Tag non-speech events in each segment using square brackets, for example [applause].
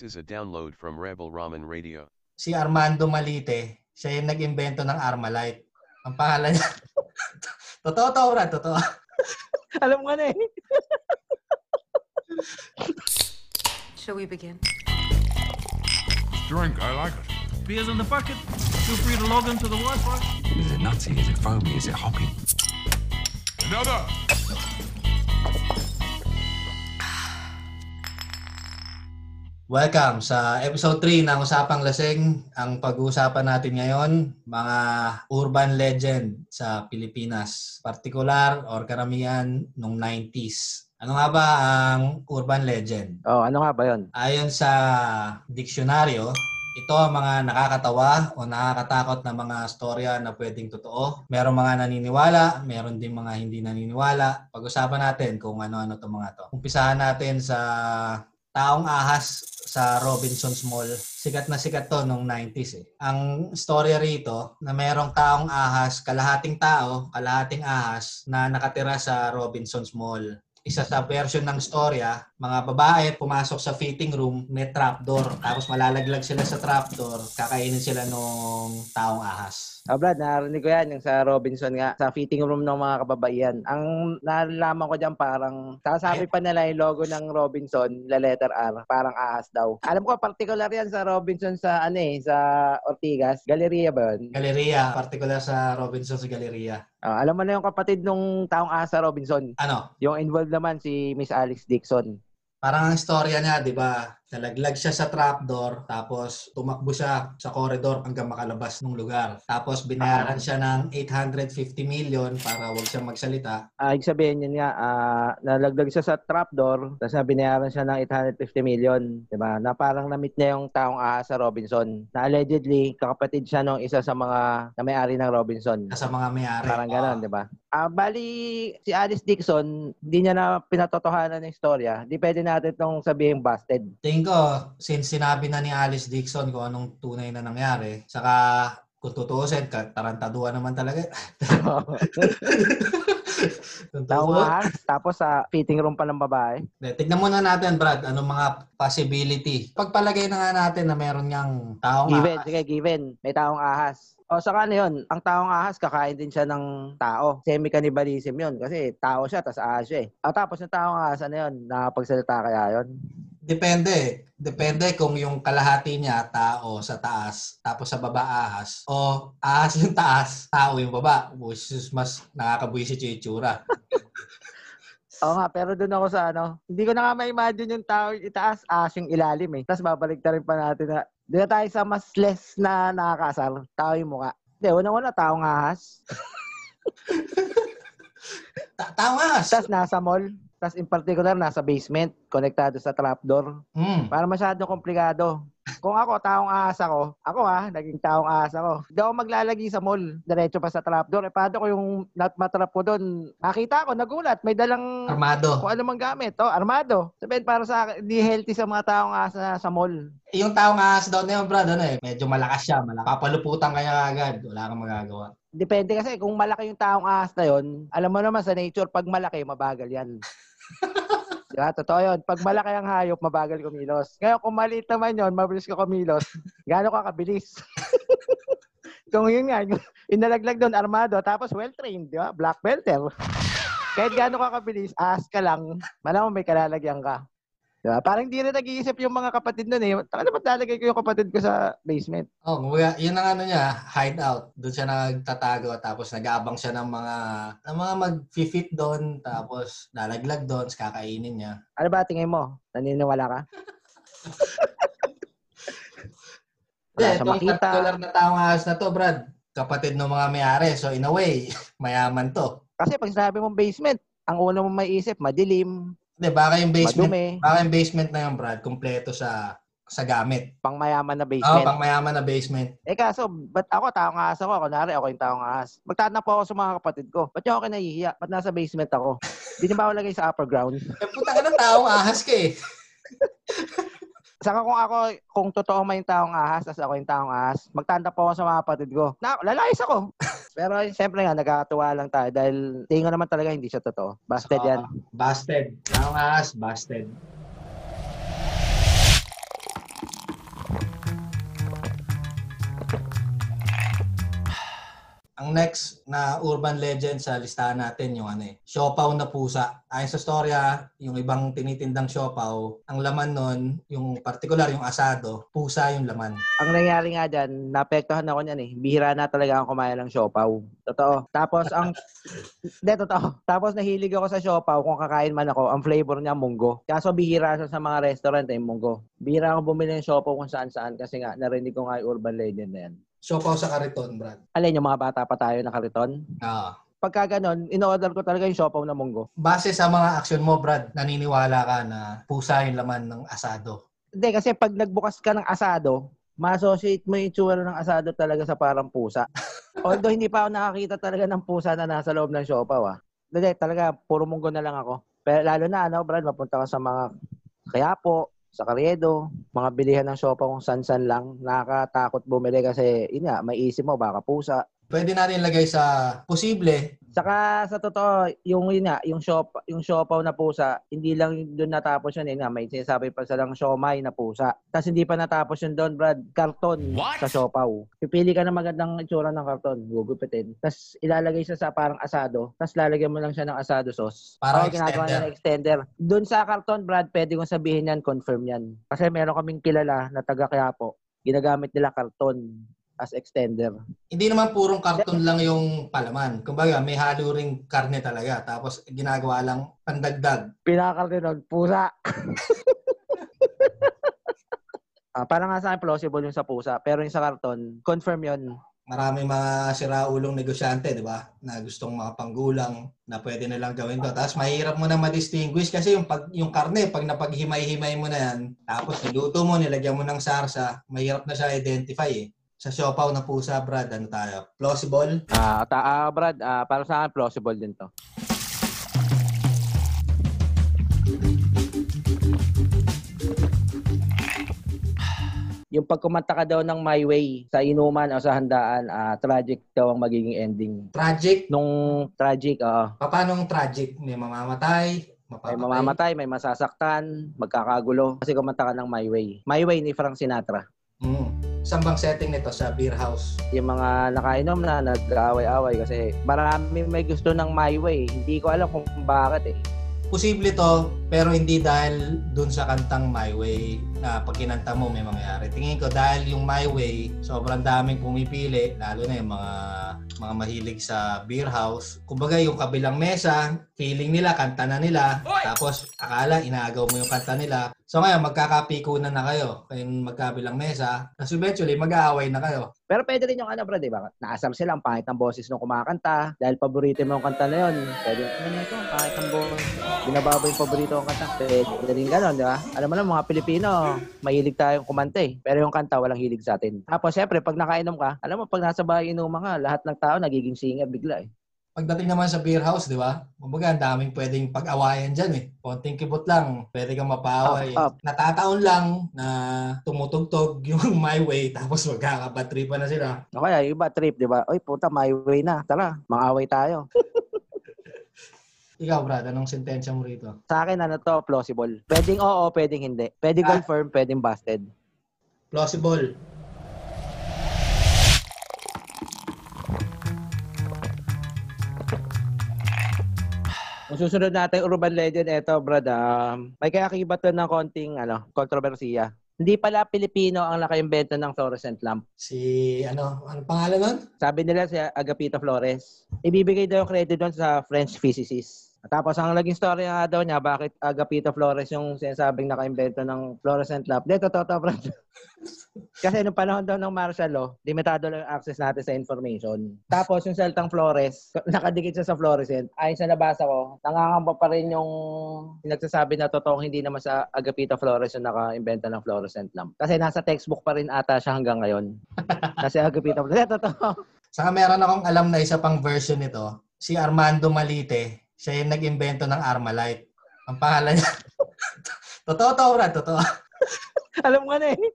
This is a download from Rebel Ramen Radio. si Armando Malite, siya yung nag-imbento ng Armalite. Ang pangalan niya. [laughs] totoo to, Brad. Totoo. [laughs] Alam ko na eh. Shall we begin? Drink, I like it. Beers in the bucket. Feel free to log into the Wi-Fi. Is it nutty? Is it foamy? Is it hoppy? Another. Welcome sa episode 3 ng Usapang Lasing. Ang pag-uusapan natin ngayon, mga urban legend sa Pilipinas. Partikular or karamihan nung 90s. Ano nga ba ang urban legend? Oh, ano nga ba yun? Ayon sa diksyonaryo, ito ang mga nakakatawa o nakakatakot na mga storya na pwedeng totoo. Merong mga naniniwala, meron din mga hindi naniniwala. Pag-usapan natin kung ano-ano itong mga to. Umpisahan natin sa taong ahas sa Robinson's Mall. Sikat na sikat to nung 90s eh. Ang storya rito na merong taong ahas, kalahating tao, kalahating ahas na nakatira sa Robinson's Mall isa sa version ng storya, mga babae pumasok sa fitting room, may trapdoor. Tapos malalaglag sila sa trapdoor, kakainin sila nung taong ahas. Oh, Brad, narinig ko yan yung sa Robinson nga, sa fitting room ng mga kababaihan. Ang nalalaman ko dyan parang, sasabi pa nila yung logo ng Robinson, la letter R, parang ahas daw. Alam ko, particular yan sa Robinson sa, ano eh, sa Ortigas. Galeria ba yun? Galeria, particular sa Robinson's Galleria. Oh, alam mo na yung kapatid nung taong ahas sa Robinson. Ano, Yung involved naman si Miss Alex Dixon. parang ang storya niya, di ba? Nalaglag siya sa trapdoor, tapos tumakbo siya sa corridor hanggang makalabas ng lugar. Tapos binayaran siya ng 850 million para wag siyang magsalita. Ah, ibig sabihin yun nga, ah, nalaglag siya sa trapdoor, tapos na binayaran siya ng 850 million, di ba? Na parang na-meet niya yung taong ahas sa Robinson. Na allegedly, kakapatid siya nung isa sa mga na may-ari ng Robinson. Sa mga may-ari. Parang gano'n, di ba? Ah, bali, si Alice Dixon, hindi niya na pinatotohanan ng istorya. Di pwede natin itong sabihin busted. Tingin ko, since sinabi na ni Alice Dixon kung anong tunay na nangyari, saka kung tutuusin, tarantaduan naman talaga. [laughs] Ahas, tapos sa fitting room pa ng babae. De, tignan muna natin, Brad, anong mga possibility. Pagpalagay na nga natin na meron niyang taong Given, ahas. sige, given. May taong ahas. O saka ano yun, ang taong ahas, kakain din siya ng tao. Semi-cannibalism yun. Kasi tao siya, tas ahas siya eh. At tapos yung taong ahas, ano yun, nakapagsalita kaya yun? Depende. Depende kung yung kalahati niya tao sa taas, tapos sa baba ahas. O ahas yung taas, tao yung baba. Which is mas nakakabuisit yung itsura. [laughs] Oo nga, pero doon ako sa ano, hindi ko na nga ma-imagine yung tao yung itaas, ahas yung ilalim eh. Tapos babalik rin pa natin na, doon na tayo sa mas less na nakakasar, tao yung mukha. Hindi, unang-una, taong ahas. [laughs] Ta- tao ahas! Tapos nasa mall. Tapos in particular, nasa basement, konektado sa trapdoor. Mm. Para masyadong komplikado. Kung ako, taong ahas ako, ako ha, naging taong ahas ako. Hindi ako maglalagi sa mall, diretso pa sa trapdoor. Eh, paano ko yung nat matrap ko doon? Nakita ko, nagulat, may dalang Armado. kung ano mang gamit. Oh, armado. Sabihin, para sa akin, hindi healthy sa mga taong ahas na sa mall. Yung taong ahas daw na yun, Brad, ano eh, medyo malakas siya. Malakas. Papaluputan kanya agad. Wala kang magagawa. Depende kasi kung malaki yung taong ahas na yon, alam mo naman sa nature, pag malaki, mabagal yan. [laughs] Di ba? Totoo yun. Pag malaki ang hayop, mabagal kumilos. Ngayon, kung maliit naman yon, mabilis ka kumilos, gaano ka kabilis? [laughs] kung yun nga, [laughs] inalaglag doon, armado, tapos well-trained, di ba? Black belter. Kahit gaano ka kabilis, ahas ka lang, malamang may kalalagyan ka. Di ba? Parang hindi rin nag-iisip yung mga kapatid nun eh. Taka naman lalagay ko yung kapatid ko sa basement. Oh, kumbaga, yun ang ano niya, hideout. Doon siya nagtatago tapos nag-aabang siya ng mga ng mga mag-fit doon tapos lalaglag doon, kakainin niya. Ano ba tingin mo? Naniniwala ka? [laughs] Wala siya itong makita. na taong ahas na to, Brad, kapatid ng mga may-ari. So, in a way, [laughs] mayaman to. Kasi pag sinabi mong basement, ang una mong maiisip, madilim, Hindi, baka yung basement, madumi, baka yung basement na yun, Brad, kumpleto sa sa gamit. pang mayaman na Oo, basement. pang mayaman na basement. Eh kaso, ba't ako taong ahas ako? Kunwari, ako yung taong ahas. Magtatanong po ako sa mga kapatid ko. Ba't niyo ako nahihiya? Ba't nasa basement ako? [laughs] Hindi niyo ba ako lagay sa upper ground? Eh, puta ka ng taong ahas ka eh. [laughs] Saka kung ako, kung totoo man yung taong ahas, tapos ako yung taong ahas, magtanda po ako sa mga kapatid ko. Na, lalayas ako. [laughs] Pero siyempre nga, nagkakatuwa lang tayo dahil tingin ko naman talaga hindi siya totoo. Busted yan. Busted. Ahas, busted. Ang next na urban legend sa listahan natin yung ano eh, siopaw na pusa. Ayon sa storya, yung ibang tinitindang siopaw, ang laman nun, yung particular, yung asado, pusa yung laman. Ang nangyari nga dyan, naapektuhan ako niyan eh. Bihira na talaga ako kumain ng siopaw. Totoo. Tapos ang... [laughs] Hindi, totoo. Tapos nahilig ako sa siopaw. Kung kakain man ako, ang flavor niya munggo. Kaso bihira siya sa mga restaurant eh, munggo. Bihira ako bumili ng siopaw kung saan-saan kasi nga narinig ko nga yung urban legend na yan. Siopaw sa kariton, Brad. Alin yung mga bata pa tayo na kariton? Ah. Pagka ganun, in-order ko talaga yung siopaw na munggo. Base sa mga aksyon mo, Brad, naniniwala ka na pusa yung laman ng asado. Hindi, kasi pag nagbukas ka ng asado, ma-associate mo yung itsura ng asado talaga sa parang pusa. [laughs] Although hindi pa ako nakakita talaga ng pusa na nasa loob ng siopaw ah. Hindi, talaga, puro munggo na lang ako. Pero lalo na, ano, Brad, mapunta ka sa mga Kayapo, sa Carriedo, mga bilihan ng siopaw kung san-san lang. Nakakatakot bumili kasi, yun nga, may isip mo, baka pusa. Pwede natin lagay sa posible, Saka sa totoo, yung yun nga, yung shop, yung siopaw na pusa, hindi lang doon natapos yun, yun nga, may sinasabi pa silang siomay na pusa. Tapos hindi pa natapos yun doon, Brad, karton sa siopaw. Pipili ka ng magandang itsura ng karton, gugupitin. Tapos ilalagay siya sa parang asado, tapos lalagyan mo lang siya ng asado sauce. Parang Oo, ginagawa niya extender. ng extender. Doon sa karton, Brad, pwede kong sabihin yan, confirm yan. Kasi meron kaming kilala na taga Quiapo, ginagamit nila karton as extender. hindi naman purong karton lang yung palaman. Kumbaga, may halo ring karne talaga. Tapos, ginagawa lang pandagdag. Pinakakarte nun, pusa. [laughs] ah, parang nga sa akin plausible yung sa pusa. Pero yung sa karton, confirm yun. Maraming mga siraulong negosyante, di ba? Na gustong mga panggulang na pwede nilang gawin to. Tapos, mahirap mo na ma-distinguish kasi yung, pag, yung karne, pag napaghimay-himay mo na yan, tapos niluto mo, nilagyan mo ng sarsa, mahirap na siya identify eh. Sa siopaw na pusa, Brad, ano tayo? Plausible? Ah, ta ah, Brad, ah, para sa akin plausible din to. Yung pagkumanta ka daw ng My Way sa inuman o sa handaan, ah, tragic daw ang magiging ending. Tragic? Nung tragic, oo. Paano tragic? May mamamatay? May Mapapatay? mamamatay, may masasaktan, magkakagulo. Kasi kumanta ka ng My Way. My Way ni Frank Sinatra. Mm. Saan bang setting nito? Sa beer house? Yung mga nakainom na nag-aaway-away kasi marami may gusto ng My Way. Hindi ko alam kung bakit eh. Posible to, pero hindi dahil dun sa kantang My Way na pag kinanta mo may mangyayari. Tingin ko dahil yung My Way, sobrang daming pumipili, lalo na yung mga mga mahilig sa beer house. Kumbaga yung kabilang mesa, feeling nila, kanta na nila. Tapos akala, inaagaw mo yung kanta nila. So ngayon, magkakapikunan na kayo. Kayong magkabilang mesa. Tapos eventually, mag-aaway na kayo. Pero pwede rin yung ano, bro, di ba? Naasar sila, ang pangit ng boses nung kumakanta. Dahil paborito mo yung kanta na yun. Pwede, ano ito, ang pangit ng boses. Binababa yung paborito kong kanta. Pwede rin gano'n, di ba? Alam mo na, mga Pilipino, mahilig tayong kumanta eh. Pero yung kanta, walang hilig sa atin. Tapos, syempre, pag nakainom ka, alam mo, pag nasa bahay inuman ka, lahat ng tao nagiging singer bigla eh. Pagdating naman sa beer house, di ba? Kumbaga, ang daming pwedeng pag-awayan dyan eh. Konting kibot lang, pwede kang. Up, up. Natataon lang na tumutugtog [laughs] yung my way, tapos magkakabatripa na sila. O kaya, yung iba trip, di ba? Oy, puta, my way na. Tara, mang-away tayo. [laughs] Ikaw, Brad, anong sentensya mo rito? Sa akin, ano to, plausible. Pwedeng oo, pwedeng hindi. Pwedeng Ah. confirm, pwedeng busted. Plausible. Kung susunod natin urban legend, eto, brad, um, may kakakibat to ng konting ano, kontrobersiya. Hindi pala Pilipino ang nakaimbento ng fluorescent lamp. Si, ano, ano pangalan nun? Sabi nila si Agapito Flores. Ibibigay daw yung credit doon sa French physicist. Tapos ang naging story nga daw niya, bakit Agapito Flores yung sinasabing nakaimbento ng fluorescent lamp. Hindi, totoo to, brad. [laughs] Kasi nung panahon daw ng martial law, limitado lang yung access natin sa information. Tapos yung saltang Flores, nakadikit siya sa fluorescent. Ayon sa nabasa ko, nangangamba pa rin yung nagsasabi na totoong hindi naman sa Agapito Flores yung naka-invento ng fluorescent lamp. Kasi nasa textbook pa rin ata siya hanggang ngayon. [laughs] Kasi Agapito Flores. Totoo. Saka meron akong alam na isa pang version nito. Si Armando Malite. Siya yung nag-invento ng Armalite. Ang pangalan niya. [laughs] totoo to, Brad. Totoo. [laughs] Alam ko na eh. [laughs]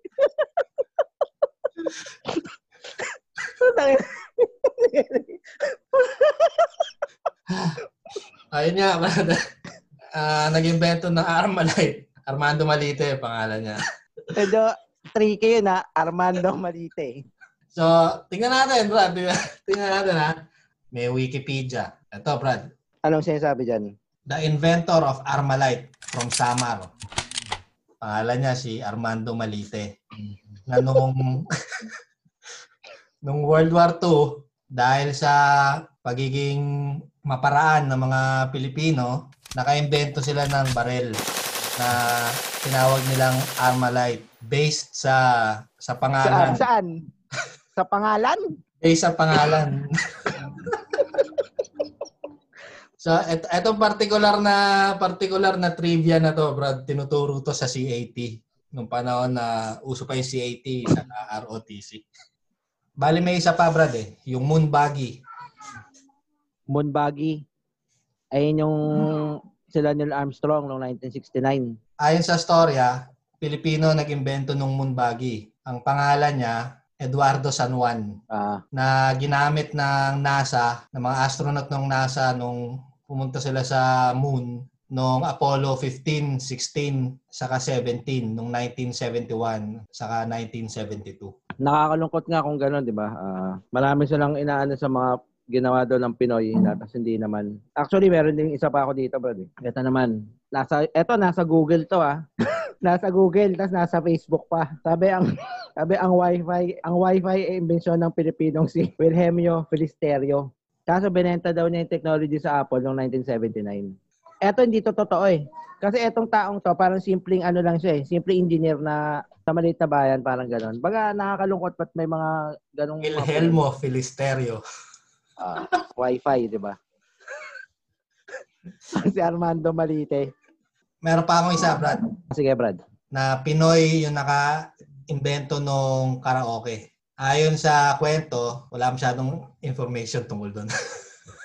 Ayun nga, Brad. Ah, nag-invento ng Armalite. Armando Malite, pangalan niya. Medyo tricky yun ha. Armando Malite. So, tingnan natin, Brad. Tingnan tingnan natin, ha. may Wikipedia. Ito, Brad. Anong sinasabi dyan? The inventor of Armalite from Samar. Pangalan niya si Armando Malite. Na nung, [laughs] nung World War II, dahil sa pagiging maparaan ng mga Pilipino, nakaimbento sila ng barel na tinawag nilang Armalite based sa sa Saan? pangalan. Saan? Sa pangalan? Based sa pangalan. [laughs] so, et, etong particular na particular na trivia na to, Brad, tinuturo to sa CAT nung panahon na uso pa yung CAT sa ROTC. Bali may isa pa, Brad eh, yung moon buggy. Moonbuggy. Ayun yung sila Neil Armstrong noong 1969. Ayon sa storya, Pilipino nag-imbento ng moon buggy. Ang pangalan niya, Eduardo San Juan. Ah, na ginamit ng NASA, ng mga astronaut ng NASA nung pumunta sila sa moon noong Apollo 15, 16, saka 17, noong 1971, saka 1972. nakakalungkot nga kung gano'n, di ba? Ah, marami silang inaano sa mga ginawa doon ng Pinoy, tapos hindi naman. Actually, meron din isa pa ako dito, bro. Ito naman. Nasa, eto, nasa Google to, ah. [laughs] nasa Google, tapos nasa Facebook pa. Sabi ang, [laughs] sabi ang Wi-Fi, ang Wi-Fi ay imbensyon ng Pilipinong si Wilhelmio Filisterio. Kaso binenta daw niya yung technology sa Apple noong 1979. Eto hindi to totoo eh. Kasi etong taong to, parang simpleng ano lang siya eh. Simpleng engineer na sa maliit na bayan, parang gano'n. Baga nakakalungkot ba't may mga ganong... Wilhelmo Filisterio. Ah, Wi-Fi, di ba? [laughs] si Armando Malite. Meron pa akong isa, Brad, Sige, Brad. na Pinoy yung naka-invento ng karaoke. Ayon sa kwento, wala masyadong information tungkol doon.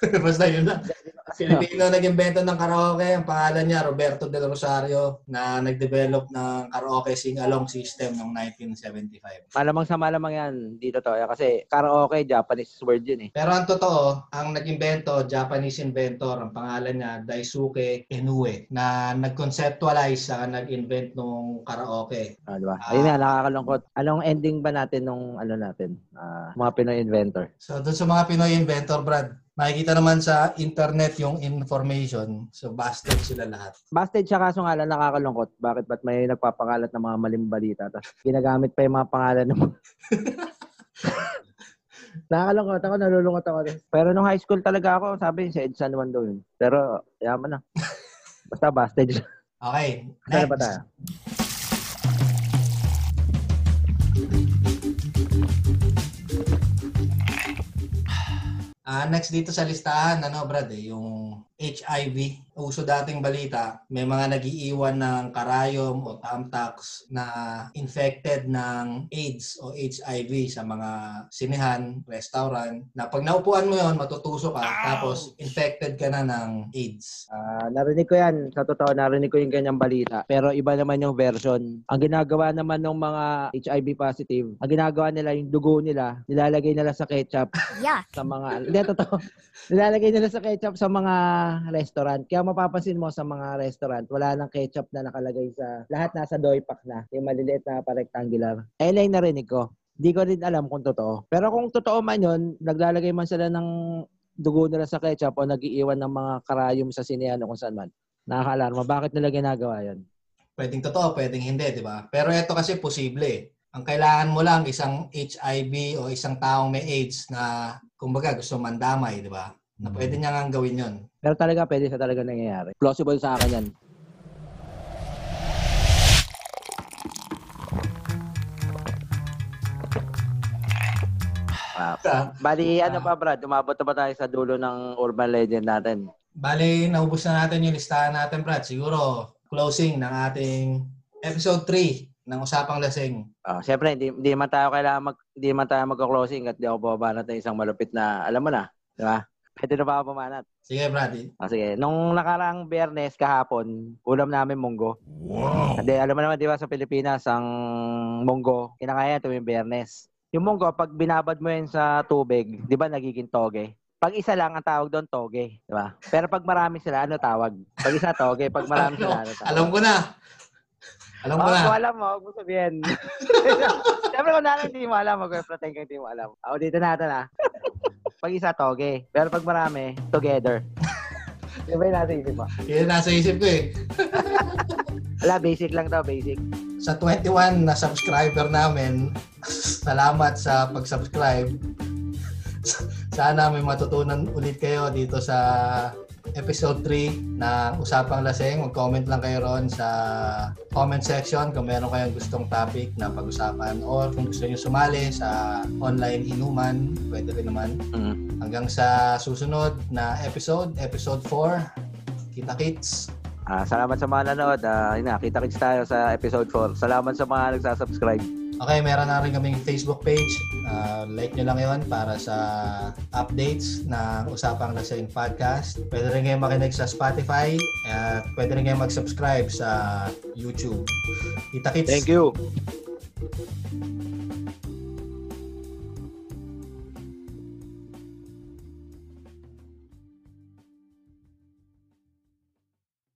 [laughs] Basta yun lang. Filipino nag-invento ng karaoke. Ang pangalan niya, Roberto Del Rosario, na nag-develop ng karaoke sing-along system noong 1975. Malamang sa malamang yan, dito to. Kasi karaoke, Japanese word yun eh. Pero ang totoo, ang nag-invento, Japanese inventor, ang pangalan niya, Daisuke Inoue, na nag-conceptualize sa nag-invent ng karaoke. Ah, di ba? Ayun nga, nakakalungkot. Anong ending ba natin nung ano natin? Ah, mga Pinoy inventor. So, doon sa mga Pinoy inventor, Brad, makikita naman sa internet yung information. So, busted sila lahat. Busted siya kaso nga lang nakakalungkot. Bakit ba't may nagpapangalat ng mga maling balita tapos ginagamit pa yung mga pangalan ng mga... [laughs] nakakalungkot ako, nalulungkot ako. Pero nung high school talaga ako, sabi si Ed San Juan daw yun. Pero, yaman na. [laughs] Basta busted siya. Okay, ba next. tayo? Ah, next dito sa listahan, ano Brad, eh, yung HIV. Uso dating balita, may mga nagiiwan ng karayom o tamtax na infected ng AIDS o HIV sa mga sinihan, restaurant, na pag naupuan mo yon matutusok ka, tapos infected ka na ng AIDS. Ah, narinig ko yan. Sa totoo, narinig ko yung ganyang balita. Pero iba naman yung version. Ang ginagawa naman ng mga HIV positive, ang ginagawa nila, yung dugo nila, nilalagay nila sa ketchup Yeah. sa mga... Hindi, totoo. Nilalagay nila sa ketchup sa mga restaurant. Kaya mapapansin mo sa mga restaurant, wala nang ketchup na nakalagay sa... Lahat nasa doy pack na. Yung maliliit na pa-rectangular. Ayun lang narinig ko. Di ko rin alam kung totoo. Pero kung totoo man yun, naglalagay man sila ng dugo nila sa ketchup o nagiiwan ng mga karayom sa sinehan kung saan man. Nakaka-alarma. Bakit nila ginagawa yun? Pwedeng totoo, pwedeng hindi, di ba? Pero ito kasi posible. eh. Ang kailangan mo lang isang HIV o isang taong may AIDS na kumbaga gusto mandamay, di ba? Na pwede niya nga gawin yon. Pero talaga, pwede sa talaga nangyayari. Plausible sa akin yan. Ah, bali, ano pa Brad? Umabot na ba tayo sa dulo ng urban legend natin? Bali, naubos na natin yung listahan natin, Brad. Siguro, closing ng ating episode 3 ng Usapang Lasing. Ah, Siyempre, hindi, hindi man tayo kailangan mag, hindi man tayo magko-closing at di ako babanat ng isang malupit na, alam mo na, di ba? Pwede na ba ako pumanat? Sige, Brad. Ah, sige. Nung nakarang biyernes kahapon, ulam namin munggo. Wow. Hindi, alam mo naman, di ba, sa Pilipinas, ang munggo, kinakaya tuwing biyernes. Yung munggo, pag binabad mo yan sa tubig, di ba, nagiging toge? Pag isa lang ang tawag doon, toge. Di ba? Pero pag marami sila, ano tawag? Pag isa toge, pag marami sila, ano tawag? Alam ko na. Alam ko Oh, na. kung alam mo, huwag mo sabihin. [laughs] Siyempre kung nalang hindi mo alam, mag-pretend kang hindi mo alam. Ako dito natin ah. Pag isa, toge. Pero pag marami, together. [laughs] Di ba yung nasa isip mo? Yun nasa isip ko eh. [laughs] Wala, basic lang to, basic. Sa 21 na subscriber namin, [laughs] salamat sa pag-subscribe. Sana may matutunan ulit kayo dito sa episode 3 na Usapang Laseng. Mag-comment lang kayo ron sa comment section kung meron kayong gustong topic na pag-usapan or kung gusto niyo sumali sa online inuman, pwede rin naman. Mm. Hanggang sa susunod na episode, episode 4. Kita-kits! Ah, salamat sa mga nanood. Ah, yun na, kita-kits tayo sa episode 4. Salamat sa mga nagsasubscribe. Okay, meron na rin kaming Facebook page. Ah, like nyo lang yon para sa updates ng Usapang Lasing Podcast. Pwede rin kayo makinig sa Spotify at pwede rin kayo mag-subscribe sa YouTube. Kita-kits! Thank you.